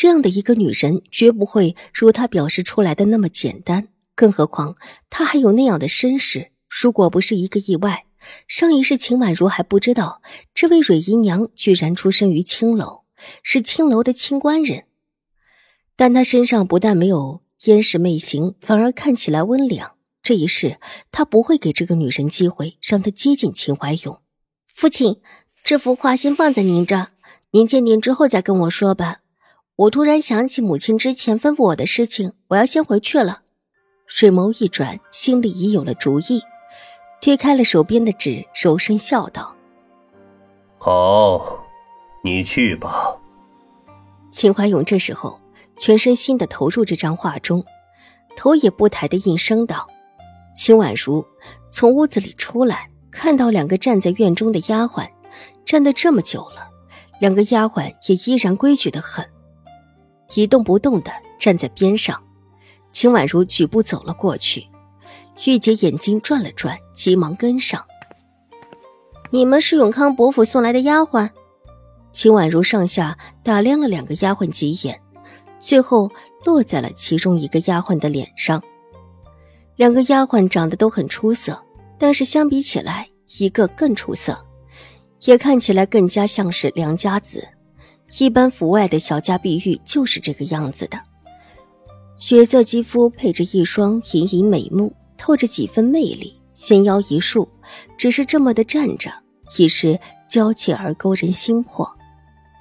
这样的一个女人，绝不会如她表示出来的那么简单。更何况，她还有那样的身世。如果不是一个意外，上一世秦婉如还不知道这位蕊姨娘居然出身于青楼，是青楼的清官人。但她身上不但没有烟视媚行，反而看起来温良。这一世，他不会给这个女人机会让她接近秦怀勇。父亲，这幅画先放在您这，您鉴定之后再跟我说吧。我突然想起母亲之前吩咐我的事情，我要先回去了。水眸一转，心里已有了主意，推开了手边的纸，柔声笑道：“好，你去吧。”秦怀勇这时候全身心的投入这张画中，头也不抬的应声道：“秦婉如。”从屋子里出来，看到两个站在院中的丫鬟，站得这么久了，两个丫鬟也依然规矩的很。一动不动的站在边上，秦婉如举步走了过去。玉洁眼睛转了转，急忙跟上。你们是永康伯府送来的丫鬟？秦婉如上下打量了两个丫鬟几眼，最后落在了其中一个丫鬟的脸上。两个丫鬟长得都很出色，但是相比起来，一个更出色，也看起来更加像是良家子。一般府外的小家碧玉就是这个样子的，血色肌肤配着一双隐隐美目，透着几分魅力。纤腰一束，只是这么的站着，已是娇气而勾人心魄。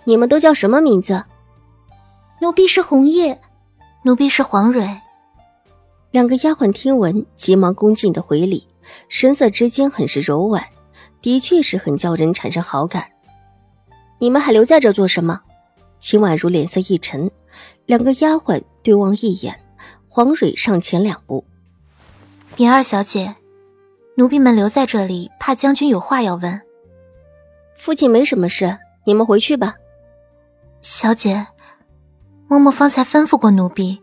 你们都叫什么名字？奴婢是红叶，奴婢是黄蕊。两个丫鬟听闻，急忙恭敬的回礼，神色之间很是柔婉，的确是很叫人产生好感。你们还留在这做什么？秦婉如脸色一沉，两个丫鬟对望一眼，黄蕊上前两步：“敏二小姐，奴婢们留在这里，怕将军有话要问。”父亲没什么事，你们回去吧。小姐，嬷嬷方才吩咐过奴婢，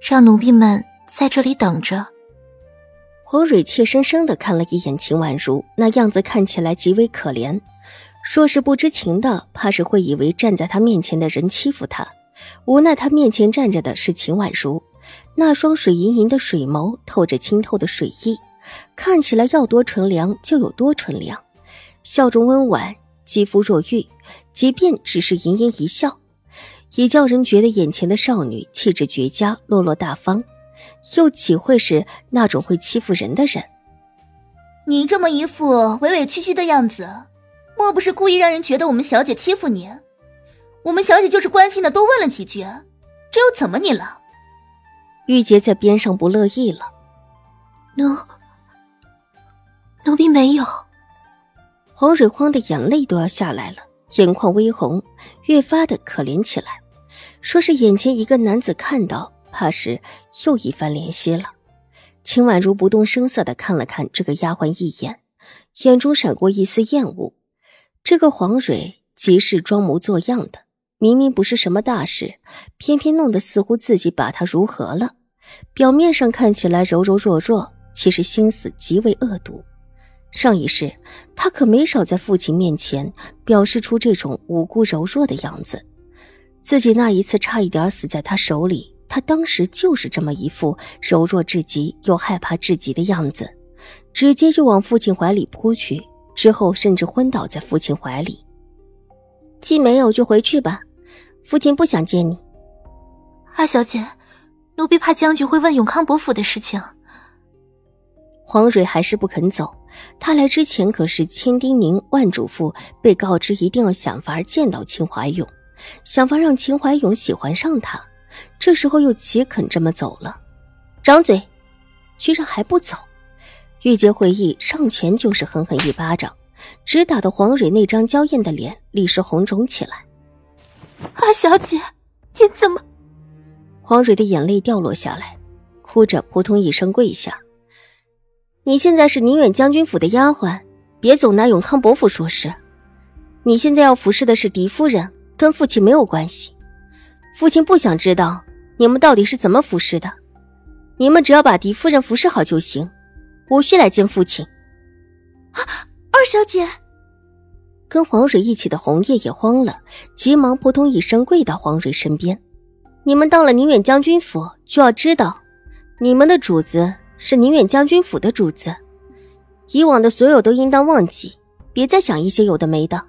让奴婢们在这里等着。黄蕊怯生生的看了一眼秦婉如，那样子看起来极为可怜。若是不知情的，怕是会以为站在他面前的人欺负他。无奈他面前站着的是秦婉如，那双水盈盈的水眸透着清透的水意，看起来要多纯良就有多纯良，笑容温婉，肌肤若玉，即便只是盈盈一笑，也叫人觉得眼前的少女气质绝佳，落落大方，又岂会是那种会欺负人的人？你这么一副委委屈屈的样子。莫不是故意让人觉得我们小姐欺负你？我们小姐就是关心的多问了几句，这又怎么你了？玉洁在边上不乐意了。奴奴婢没有。黄蕊慌的眼泪都要下来了，眼眶微红，越发的可怜起来。说是眼前一个男子看到，怕是又一番怜惜了。秦婉如不动声色的看了看这个丫鬟一眼，眼中闪过一丝厌恶。这个黄蕊极是装模作样的，明明不是什么大事，偏偏弄得似乎自己把他如何了。表面上看起来柔柔弱弱，其实心思极为恶毒。上一世他可没少在父亲面前表示出这种无辜柔弱的样子。自己那一次差一点死在他手里，他当时就是这么一副柔弱至极又害怕至极的样子，直接就往父亲怀里扑去。之后甚至昏倒在父亲怀里。既没有就回去吧，父亲不想见你。二小姐，奴婢怕将军会问永康伯府的事情。黄蕊还是不肯走。她来之前可是千叮咛万嘱咐，被告知一定要想法见到秦怀勇，想法让秦怀勇喜欢上他。这时候又岂肯这么走了？张嘴，居然还不走！玉洁会意，上前就是狠狠一巴掌，直打的黄蕊那张娇艳的脸立时红肿起来。二小姐，你怎么？黄蕊的眼泪掉落下来，哭着扑通一声跪下。你现在是宁远将军府的丫鬟，别总拿永康伯府说事。你现在要服侍的是狄夫人，跟父亲没有关系。父亲不想知道你们到底是怎么服侍的，你们只要把狄夫人服侍好就行，无需来见父亲。啊，二小姐，跟黄蕊一起的红叶也慌了，急忙扑通一声跪到黄蕊身边。你们到了宁远将军府，就要知道，你们的主子。是宁远将军府的主子，以往的所有都应当忘记，别再想一些有的没的。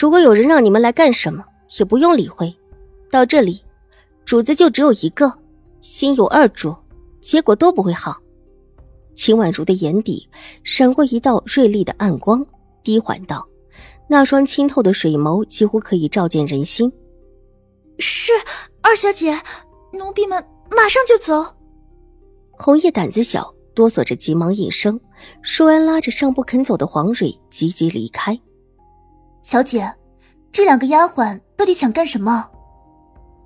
如果有人让你们来干什么，也不用理会。到这里，主子就只有一个，心有二主，结果都不会好。秦婉如的眼底闪过一道锐利的暗光，低缓道：“那双清透的水眸几乎可以照见人心。”是二小姐，奴婢们马上就走。红叶胆子小，哆嗦着急忙应声，说完拉着尚不肯走的黄蕊急急离开。小姐，这两个丫鬟到底想干什么？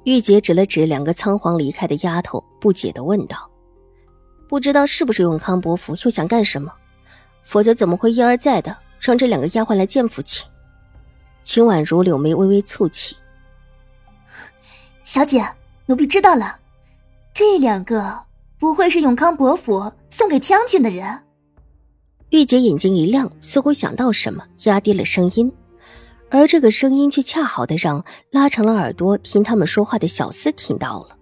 玉洁指了指两个仓皇离开的丫头，不解的问道：“不知道是不是永康伯府又想干什么？否则怎么会一而再的让这两个丫鬟来见父亲？”秦婉如柳眉微微蹙起：“小姐，奴婢知道了，这两个……”不会是永康伯府送给将军的人？玉姐眼睛一亮，似乎想到什么，压低了声音，而这个声音却恰好的让拉长了耳朵听他们说话的小厮听到了。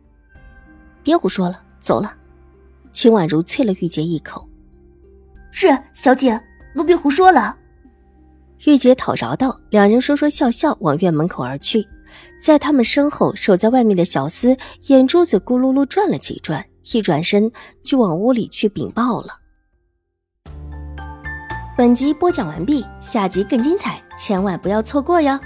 别胡说了，走了。秦婉如啐了玉洁一口：“是小姐，奴婢胡说了。”玉洁讨饶道。两人说说笑笑往院门口而去，在他们身后守在外面的小厮眼珠子咕噜噜转了几转。一转身就往屋里去禀报了。本集播讲完毕，下集更精彩，千万不要错过哟！